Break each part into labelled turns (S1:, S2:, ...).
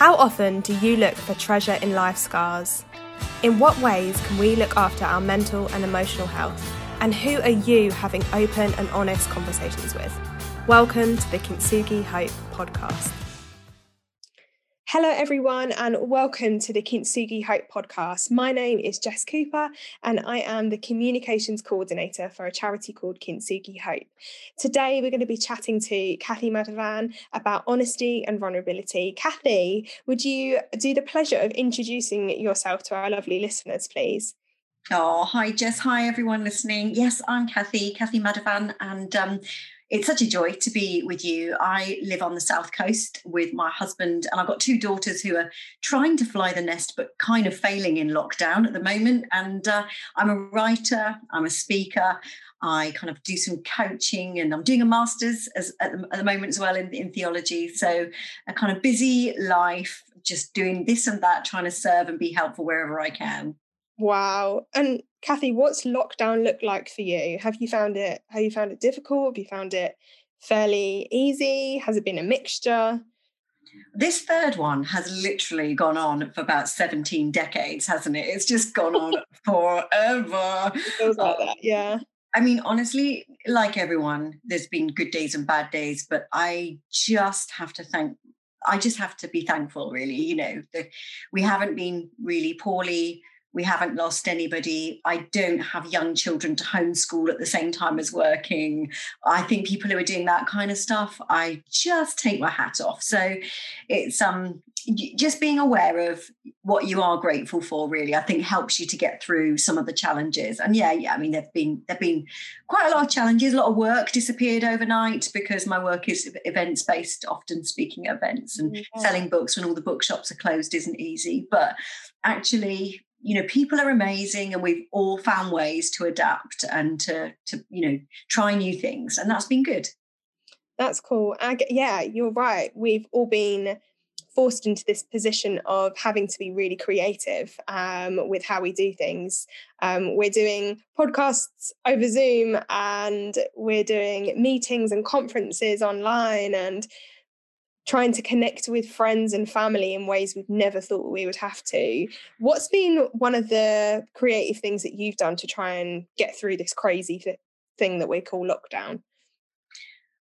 S1: How often do you look for treasure in life scars? In what ways can we look after our mental and emotional health? And who are you having open and honest conversations with? Welcome to the Kintsugi Hope podcast. Hello, everyone, and welcome to the Kintsugi Hope podcast. My name is Jess Cooper, and I am the communications coordinator for a charity called Kintsugi Hope. Today, we're going to be chatting to Kathy Madhavan about honesty and vulnerability. Kathy, would you do the pleasure of introducing yourself to our lovely listeners, please?
S2: Oh, hi, Jess. Hi, everyone listening. Yes, I'm Kathy, Kathy Madhavan, and um, it's such a joy to be with you. I live on the south coast with my husband, and I've got two daughters who are trying to fly the nest, but kind of failing in lockdown at the moment. And uh, I'm a writer, I'm a speaker. I kind of do some coaching and I'm doing a master's as, at, the, at the moment as well in, in theology. So, a kind of busy life, just doing this and that, trying to serve and be helpful wherever I can.
S1: Wow. And Kathy, what's lockdown look like for you? Have you found it have you found it difficult? Have you found it fairly easy? Has it been a mixture?
S2: This third one has literally gone on for about 17 decades, hasn't it? It's just gone on forever.
S1: It feels like oh. that, yeah.
S2: I mean, honestly, like everyone, there's been good days and bad days, but I just have to thank I just have to be thankful, really. You know, that we haven't been really poorly we haven't lost anybody. I don't have young children to homeschool at the same time as working. I think people who are doing that kind of stuff, I just take my hat off. So it's um just being aware of what you are grateful for really i think helps you to get through some of the challenges and yeah yeah i mean there've been there've been quite a lot of challenges a lot of work disappeared overnight because my work is events based often speaking at events and yeah. selling books when all the bookshops are closed isn't easy but actually you know people are amazing and we've all found ways to adapt and to to you know try new things and that's been good.
S1: That's cool. I, yeah you're right. We've all been forced into this position of having to be really creative um, with how we do things. Um, we're doing podcasts over Zoom and we're doing meetings and conferences online and trying to connect with friends and family in ways we've never thought we would have to. What's been one of the creative things that you've done to try and get through this crazy th- thing that we call lockdown?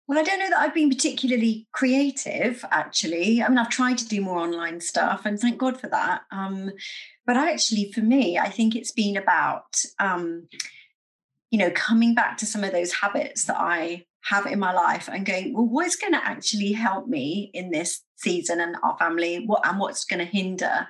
S2: Well, I don't know that I've been particularly creative, actually. I mean, I've tried to do more online stuff, and thank God for that. Um, but actually, for me, I think it's been about, um, you know, coming back to some of those habits that I have in my life and going, well, what's going to actually help me in this season and our family what and what's going to hinder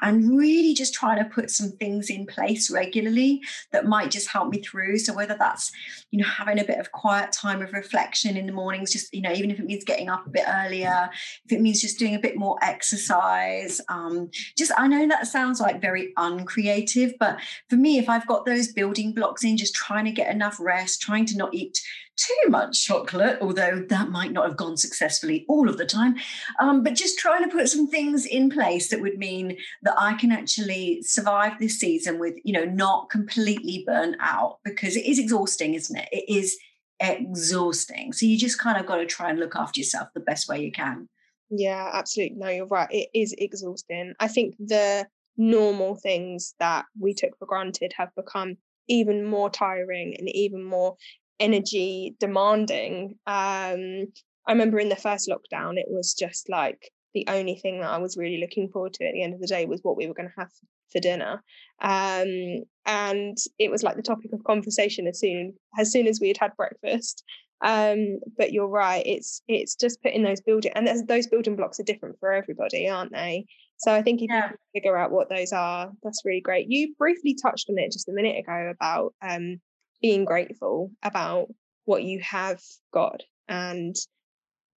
S2: and really just trying to put some things in place regularly that might just help me through. So whether that's you know having a bit of quiet time of reflection in the mornings just you know even if it means getting up a bit earlier if it means just doing a bit more exercise um just i know that sounds like very uncreative but for me if i've got those building blocks in just trying to get enough rest trying to not eat too much chocolate although that might not have gone successfully all of the time um, um, but just trying to put some things in place that would mean that I can actually survive this season with, you know, not completely burnt out because it is exhausting, isn't it? It is exhausting. So you just kind of got to try and look after yourself the best way you can.
S1: Yeah, absolutely. No, you're right. It is exhausting. I think the normal things that we took for granted have become even more tiring and even more energy demanding um I remember in the first lockdown, it was just like the only thing that I was really looking forward to at the end of the day was what we were going to have for dinner. Um, and it was like the topic of conversation as soon as soon as we had had breakfast. Um, but you're right, it's it's just putting those building and those building blocks are different for everybody, aren't they? So I think if yeah. you figure out what those are, that's really great. You briefly touched on it just a minute ago about um, being grateful about what you have got and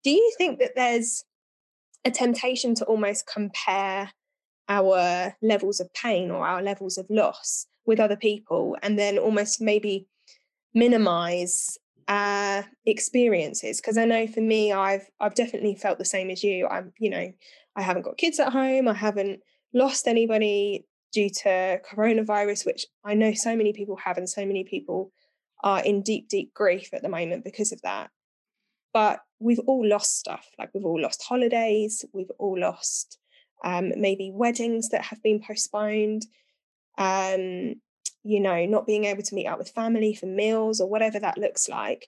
S1: do you think that there's a temptation to almost compare our levels of pain or our levels of loss with other people and then almost maybe minimize our experiences? Because i know for me i've i've definitely felt the same as you. I'm you know i haven't got kids at home i haven't lost anybody due to coronavirus which i know so many people have and so many people are in deep deep grief at the moment because of that. But we've all lost stuff. Like we've all lost holidays, we've all lost um, maybe weddings that have been postponed, um, you know, not being able to meet up with family for meals or whatever that looks like.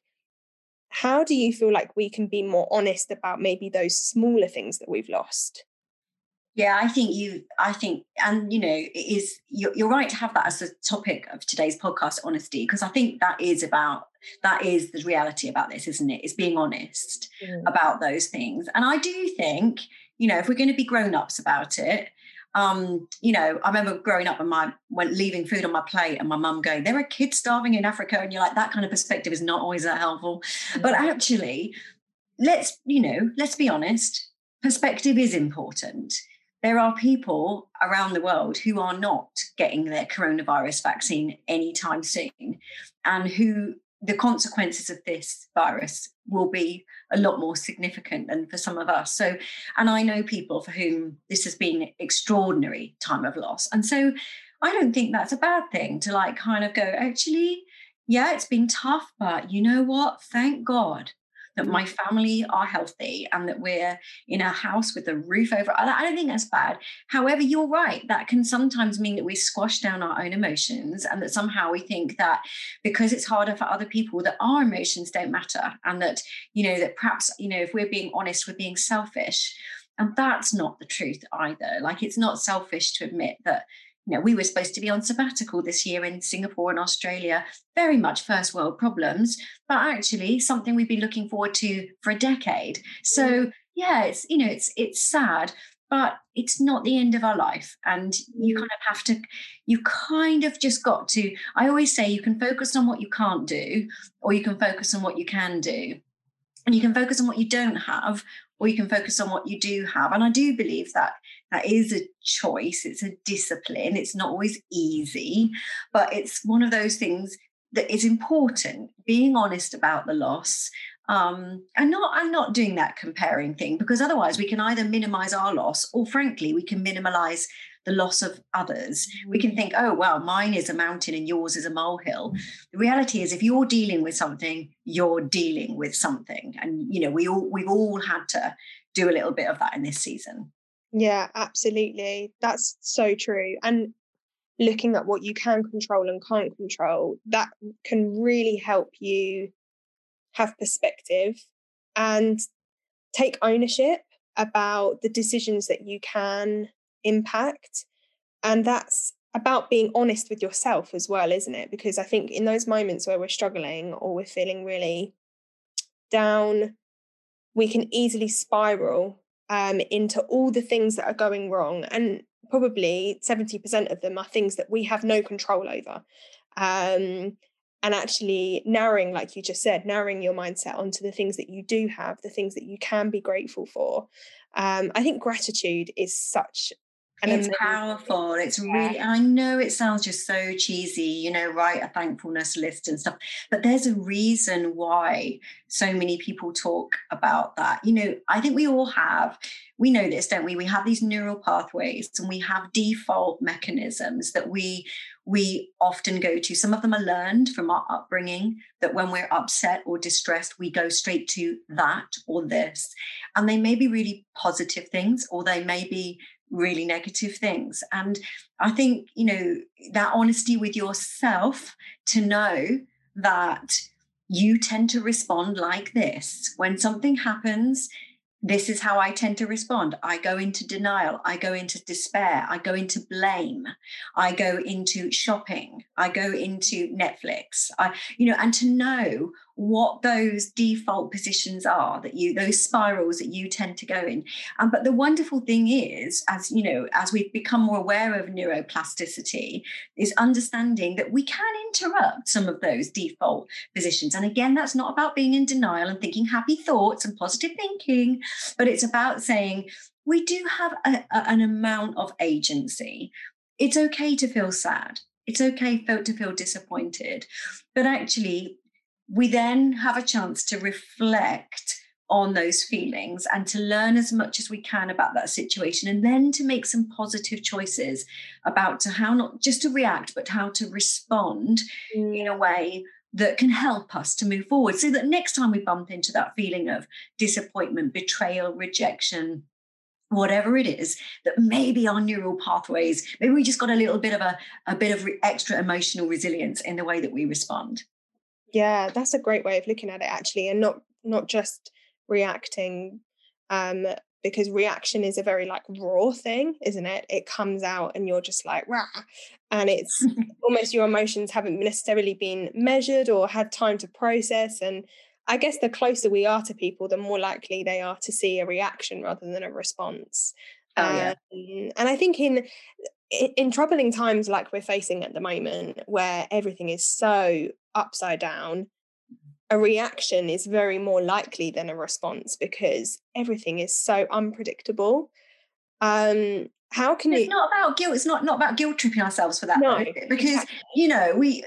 S1: How do you feel like we can be more honest about maybe those smaller things that we've lost?
S2: Yeah, I think you, I think, and you know, it is, you're, you're right to have that as a topic of today's podcast, honesty, because I think that is about, that is the reality about this, isn't it? Is being honest mm. about those things. And I do think, you know, if we're going to be grown ups about it, um, you know, I remember growing up and my when leaving food on my plate and my mum going, there are kids starving in Africa. And you're like, that kind of perspective is not always that helpful. Mm-hmm. But actually, let's, you know, let's be honest, perspective is important. There are people around the world who are not getting their coronavirus vaccine anytime soon and who the consequences of this virus will be a lot more significant than for some of us. So, and I know people for whom this has been extraordinary time of loss. And so I don't think that's a bad thing to like kind of go, actually, yeah, it's been tough, but you know what? Thank God that my family are healthy and that we're in a house with a roof over. I don't think that's bad. However, you're right. That can sometimes mean that we squash down our own emotions and that somehow we think that because it's harder for other people, that our emotions don't matter. And that, you know, that perhaps, you know, if we're being honest, we're being selfish. And that's not the truth either. Like it's not selfish to admit that you know, we were supposed to be on sabbatical this year in Singapore and Australia, very much first world problems, but actually something we've been looking forward to for a decade. So mm. yeah, it's you know, it's it's sad, but it's not the end of our life. And you mm. kind of have to, you kind of just got to, I always say you can focus on what you can't do, or you can focus on what you can do. And you can focus on what you don't have, or you can focus on what you do have. And I do believe that that is a choice, it's a discipline, it's not always easy, but it's one of those things that is important being honest about the loss um, and not i'm not doing that comparing thing because otherwise we can either minimize our loss or frankly we can minimize the loss of others we can mm. think oh well mine is a mountain and yours is a molehill the reality is if you're dealing with something you're dealing with something and you know we all we've all had to do a little bit of that in this season
S1: yeah, absolutely. That's so true. And looking at what you can control and can't control, that can really help you have perspective and take ownership about the decisions that you can impact. And that's about being honest with yourself as well, isn't it? Because I think in those moments where we're struggling or we're feeling really down, we can easily spiral um, into all the things that are going wrong. And probably 70% of them are things that we have no control over. Um, and actually narrowing, like you just said, narrowing your mindset onto the things that you do have, the things that you can be grateful for. Um, I think gratitude is such
S2: and it's powerful. It's really, I know it sounds just so cheesy, you know, write a thankfulness list and stuff, but there's a reason why so many people talk about that. You know, I think we all have, we know this, don't we? We have these neural pathways and we have default mechanisms that we we often go to. Some of them are learned from our upbringing that when we're upset or distressed, we go straight to that or this. And they may be really positive things, or they may be really negative things. And I think, you know, that honesty with yourself to know that you tend to respond like this. When something happens, this is how I tend to respond. I go into denial. I go into despair. I go into blame. I go into shopping. I go into Netflix. I, you know, and to know what those default positions are that you those spirals that you tend to go in. Um, but the wonderful thing is as you know as we've become more aware of neuroplasticity is understanding that we can interrupt some of those default positions. And again that's not about being in denial and thinking happy thoughts and positive thinking but it's about saying we do have a, a, an amount of agency. It's okay to feel sad. It's okay to feel disappointed. But actually we then have a chance to reflect on those feelings and to learn as much as we can about that situation and then to make some positive choices about to how not just to react but how to respond mm. in a way that can help us to move forward so that next time we bump into that feeling of disappointment betrayal rejection whatever it is that maybe our neural pathways maybe we just got a little bit of a, a bit of re- extra emotional resilience in the way that we respond
S1: yeah that's a great way of looking at it actually and not not just reacting um because reaction is a very like raw thing isn't it it comes out and you're just like rah and it's almost your emotions haven't necessarily been measured or had time to process and I guess the closer we are to people, the more likely they are to see a reaction rather than a response. Oh, yeah. Um, and I think in in troubling times like we're facing at the moment, where everything is so upside down, a reaction is very more likely than a response because everything is so unpredictable. Um, how can
S2: it's
S1: you?
S2: not about guilt. It's not not about guilt tripping ourselves for that. No, because exactly. you know we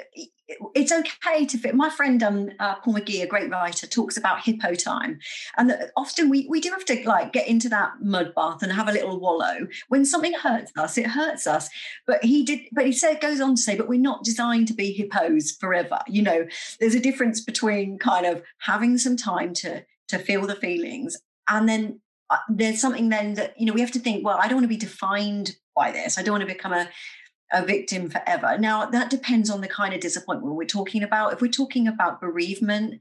S2: it's okay to fit. My friend um, uh, Paul McGee, a great writer, talks about hippo time, and that often we we do have to like get into that mud bath and have a little wallow when something hurts us. It hurts us, but he did. But he said goes on to say, but we're not designed to be hippos forever. You know, there's a difference between kind of having some time to to feel the feelings and then uh, there's something then that you know we have to think well i don't want to be defined by this i don't want to become a a victim forever. Now, that depends on the kind of disappointment we're talking about. If we're talking about bereavement,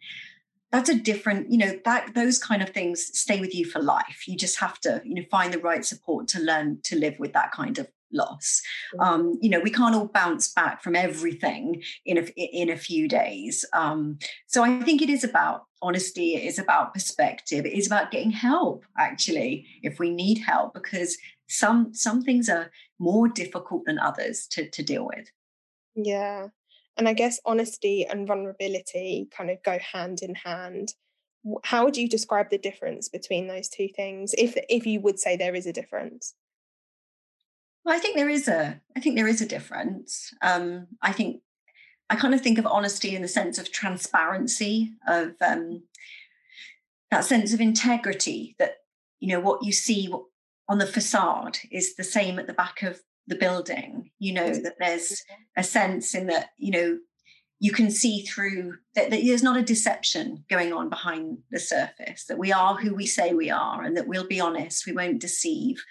S2: that's a different, you know, that those kind of things stay with you for life. You just have to, you know, find the right support to learn to live with that kind of loss. Um, you know, we can't all bounce back from everything in a in a few days. Um, so I think it is about honesty. It is about perspective. It is about getting help. Actually, if we need help, because some some things are more difficult than others to to deal with.
S1: Yeah. And I guess honesty and vulnerability kind of go hand in hand. How would you describe the difference between those two things, if if you would say there is a difference?
S2: Well, I think there is a I think there is a difference. Um, I think I kind of think of honesty in the sense of transparency, of um, that sense of integrity that you know what you see on the facade is the same at the back of the building you know that there's a sense in that you know you can see through that, that, there's not a deception going on behind the surface that we are who we say we are and that we'll be honest we won't deceive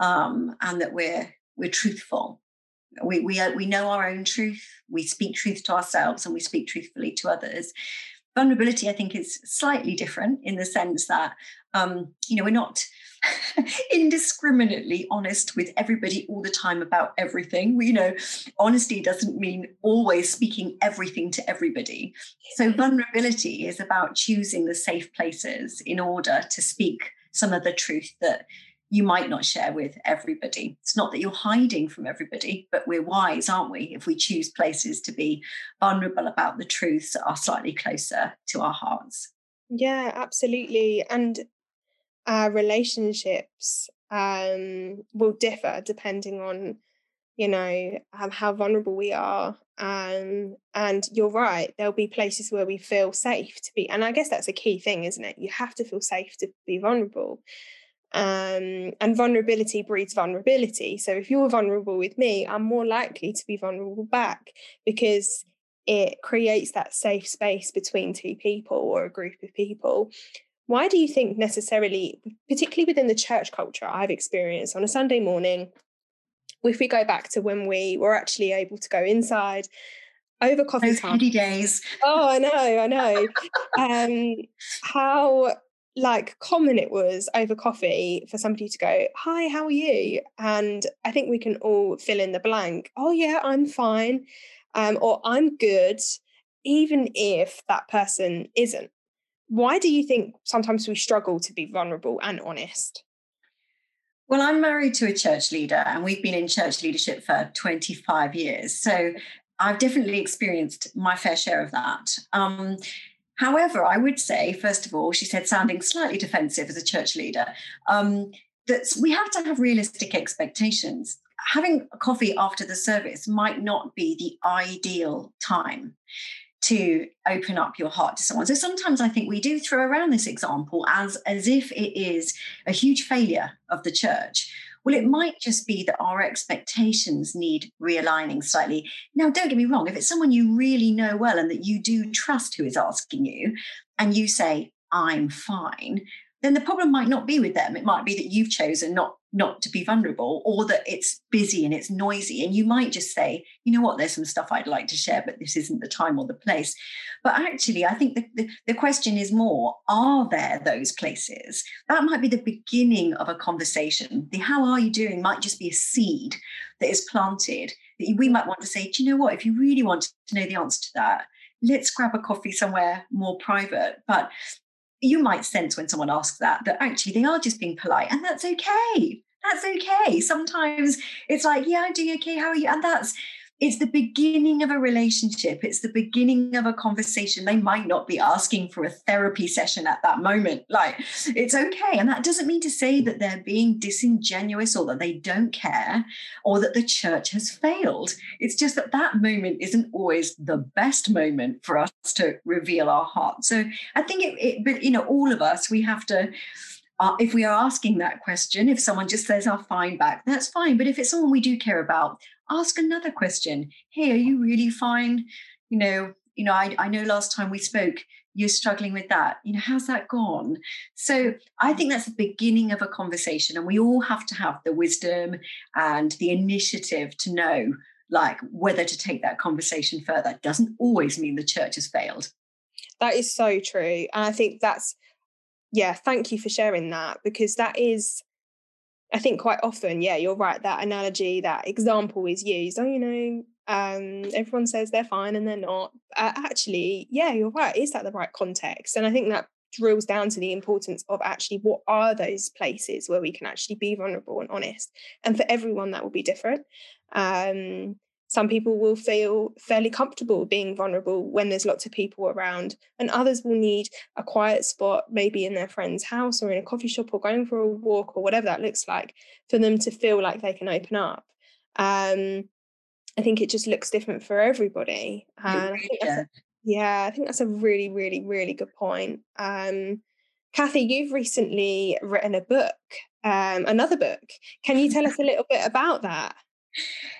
S2: um, and that we're we're truthful. We we, we know our own truth we speak truth to ourselves and we speak truthfully to others vulnerability i think is slightly different in the sense that um, you know we're not indiscriminately honest with everybody all the time about everything. You know, honesty doesn't mean always speaking everything to everybody. So, vulnerability is about choosing the safe places in order to speak some of the truth that you might not share with everybody. It's not that you're hiding from everybody, but we're wise, aren't we, if we choose places to be vulnerable about the truths that are slightly closer to our hearts.
S1: Yeah, absolutely. And our relationships um, will differ depending on you know um, how vulnerable we are um, and you're right there'll be places where we feel safe to be and i guess that's a key thing isn't it you have to feel safe to be vulnerable um, and vulnerability breeds vulnerability so if you're vulnerable with me i'm more likely to be vulnerable back because it creates that safe space between two people or a group of people why do you think necessarily, particularly within the church culture I've experienced on a Sunday morning, if we go back to when we were actually able to go inside over coffee
S2: Those time. days.
S1: Oh, I know, I know. um, how like common it was over coffee for somebody to go, "Hi, how are you?" And I think we can all fill in the blank. Oh yeah, I'm fine, um, or I'm good, even if that person isn't. Why do you think sometimes we struggle to be vulnerable and honest?
S2: Well, I'm married to a church leader, and we've been in church leadership for 25 years. So I've definitely experienced my fair share of that. Um, however, I would say, first of all, she said, sounding slightly defensive as a church leader, um, that we have to have realistic expectations. Having coffee after the service might not be the ideal time to open up your heart to someone. So sometimes I think we do throw around this example as as if it is a huge failure of the church. Well, it might just be that our expectations need realigning slightly. Now, don't get me wrong, if it's someone you really know well and that you do trust who is asking you, and you say, I'm fine, then the problem might not be with them. It might be that you've chosen not not to be vulnerable or that it's busy and it's noisy. And you might just say, you know what, there's some stuff I'd like to share, but this isn't the time or the place. But actually, I think the, the, the question is more, are there those places? That might be the beginning of a conversation. The how are you doing might just be a seed that is planted that we might want to say, do you know what, if you really want to know the answer to that, let's grab a coffee somewhere more private. But you might sense when someone asks that that actually they are just being polite and that's okay. That's okay. Sometimes it's like yeah i'm doing okay how are you? And that's it's the beginning of a relationship. It's the beginning of a conversation. They might not be asking for a therapy session at that moment. Like it's okay. And that doesn't mean to say that they're being disingenuous or that they don't care or that the church has failed. It's just that that moment isn't always the best moment for us to reveal our heart. So i think it, it but you know all of us we have to uh, if we are asking that question, if someone just says, I'll fine back, that's fine. But if it's someone we do care about, ask another question. Hey, are you really fine? You know, you know, I, I know last time we spoke, you're struggling with that. You know, how's that gone? So I think that's the beginning of a conversation. And we all have to have the wisdom and the initiative to know like whether to take that conversation further. doesn't always mean the church has failed.
S1: That is so true. And I think that's yeah, thank you for sharing that because that is, I think quite often, yeah, you're right. That analogy, that example is used. Oh, you know, um, everyone says they're fine and they're not. Uh, actually, yeah, you're right. Is that the right context? And I think that drills down to the importance of actually what are those places where we can actually be vulnerable and honest. And for everyone, that will be different. Um, some people will feel fairly comfortable being vulnerable when there's lots of people around, and others will need a quiet spot, maybe in their friend's house or in a coffee shop or going for a walk or whatever that looks like, for them to feel like they can open up. Um, I think it just looks different for everybody. And I think that's a, yeah, I think that's a really, really, really good point. Um, Kathy, you've recently written a book, um, another book. Can you tell us a little bit about that?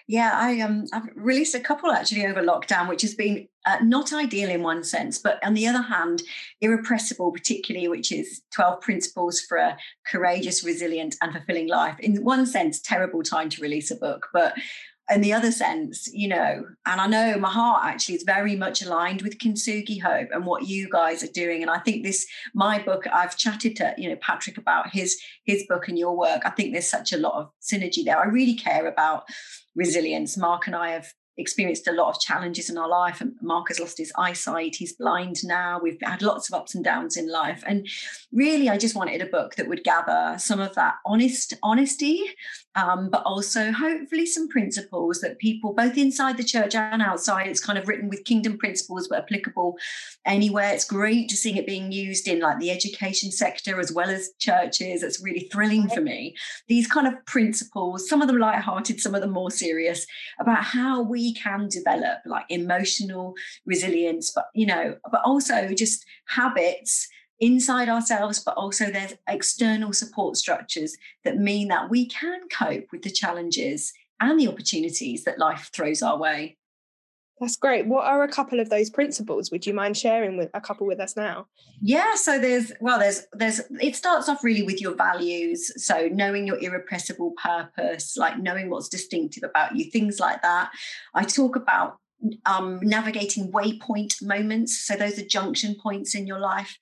S2: Yeah, I um I've released a couple actually over lockdown, which has been uh, not ideal in one sense, but on the other hand, irrepressible, particularly, which is 12 principles for a courageous, resilient, and fulfilling life. In one sense, terrible time to release a book, but in the other sense, you know, and I know my heart actually is very much aligned with Kintsugi Hope and what you guys are doing. And I think this, my book, I've chatted to, you know, Patrick about his his book and your work. I think there's such a lot of synergy there. I really care about resilience. Mark and I have experienced a lot of challenges in our life. And Mark has lost his eyesight. He's blind now. We've had lots of ups and downs in life. And really, I just wanted a book that would gather some of that honest honesty, um, but also hopefully some principles that people, both inside the church and outside, it's kind of written with kingdom principles, but applicable anywhere. It's great to see it being used in like the education sector as well as churches. It's really thrilling for me. These kind of principles, some of them light-hearted, some of them more serious, about how we can develop like emotional resilience, but you know, but also just habits inside ourselves, but also there's external support structures that mean that we can cope with the challenges and the opportunities that life throws our way.
S1: That's great. What are a couple of those principles? Would you mind sharing with a couple with us now?
S2: Yeah, so there's well, there's there's it starts off really with your values. So knowing your irrepressible purpose, like knowing what's distinctive about you, things like that. I talk about um, navigating waypoint moments. So those are junction points in your life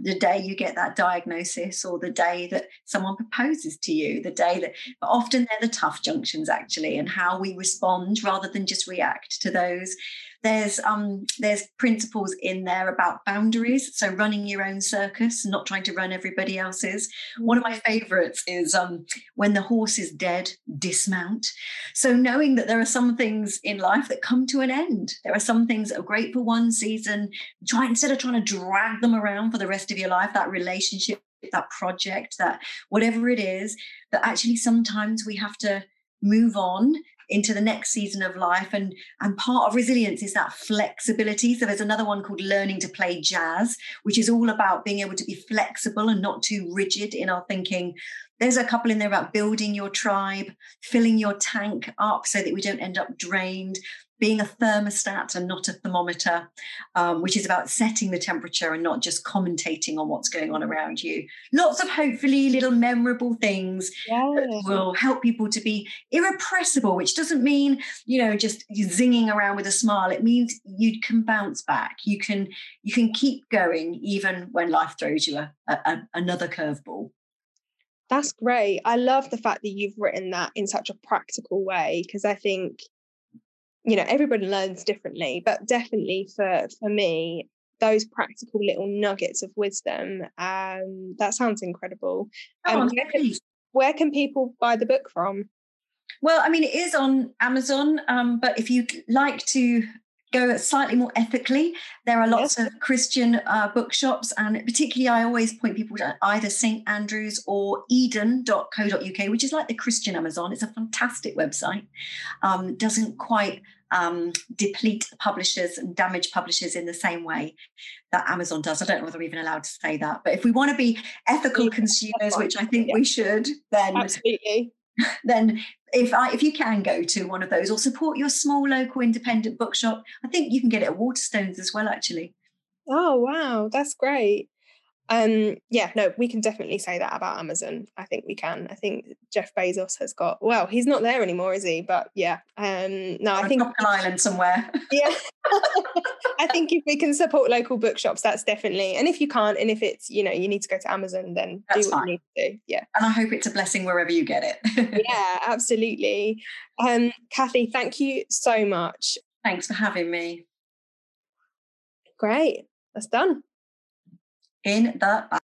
S2: the day you get that diagnosis or the day that someone proposes to you the day that but often they're the tough junctions actually and how we respond rather than just react to those there's um there's principles in there about boundaries so running your own circus not trying to run everybody else's. One of my favorites is um when the horse is dead dismount. So knowing that there are some things in life that come to an end. There are some things that are great for one season. Try instead of trying to drag them around for the rest of your life that relationship that project that whatever it is that actually sometimes we have to move on into the next season of life. And, and part of resilience is that flexibility. So there's another one called Learning to Play Jazz, which is all about being able to be flexible and not too rigid in our thinking. There's a couple in there about building your tribe, filling your tank up so that we don't end up drained, being a thermostat and not a thermometer, um, which is about setting the temperature and not just commentating on what's going on around you. Lots of hopefully little memorable things yeah. that will help people to be irrepressible, which doesn't mean, you know, just zinging around with a smile. It means you can bounce back. You can you can keep going even when life throws you a, a, another curveball.
S1: That's great. I love the fact that you've written that in such a practical way because I think you know everybody learns differently but definitely for for me those practical little nuggets of wisdom um that sounds incredible
S2: oh, um, where, can,
S1: where can people buy the book from
S2: well i mean it is on amazon um but if you'd like to go slightly more ethically. There are lots yes. of Christian uh, bookshops, and particularly I always point people to either St. Andrews or eden.co.uk, which is like the Christian Amazon. It's a fantastic website. Um, doesn't quite um, deplete publishers and damage publishers in the same way that Amazon does. I don't know whether we're even allowed to say that, but if we want to be ethical consumers, which I think yeah. we should, then
S1: absolutely
S2: then if I, if you can go to one of those or support your small local independent bookshop, I think you can get it at Waterstones as well. Actually.
S1: Oh wow, that's great. Um, yeah, no, we can definitely say that about Amazon. I think we can. I think Jeff Bezos has got well, he's not there anymore, is he? But yeah, um, no, I think
S2: an island somewhere.
S1: yeah, I think if we can support local bookshops, that's definitely. And if you can't, and if it's you know you need to go to Amazon, then that's do what fine. you need to do. Yeah,
S2: and I hope it's a blessing wherever you get
S1: it. yeah, absolutely. Um, Kathy, thank you so much.
S2: Thanks for having me.
S1: Great, that's done
S2: in the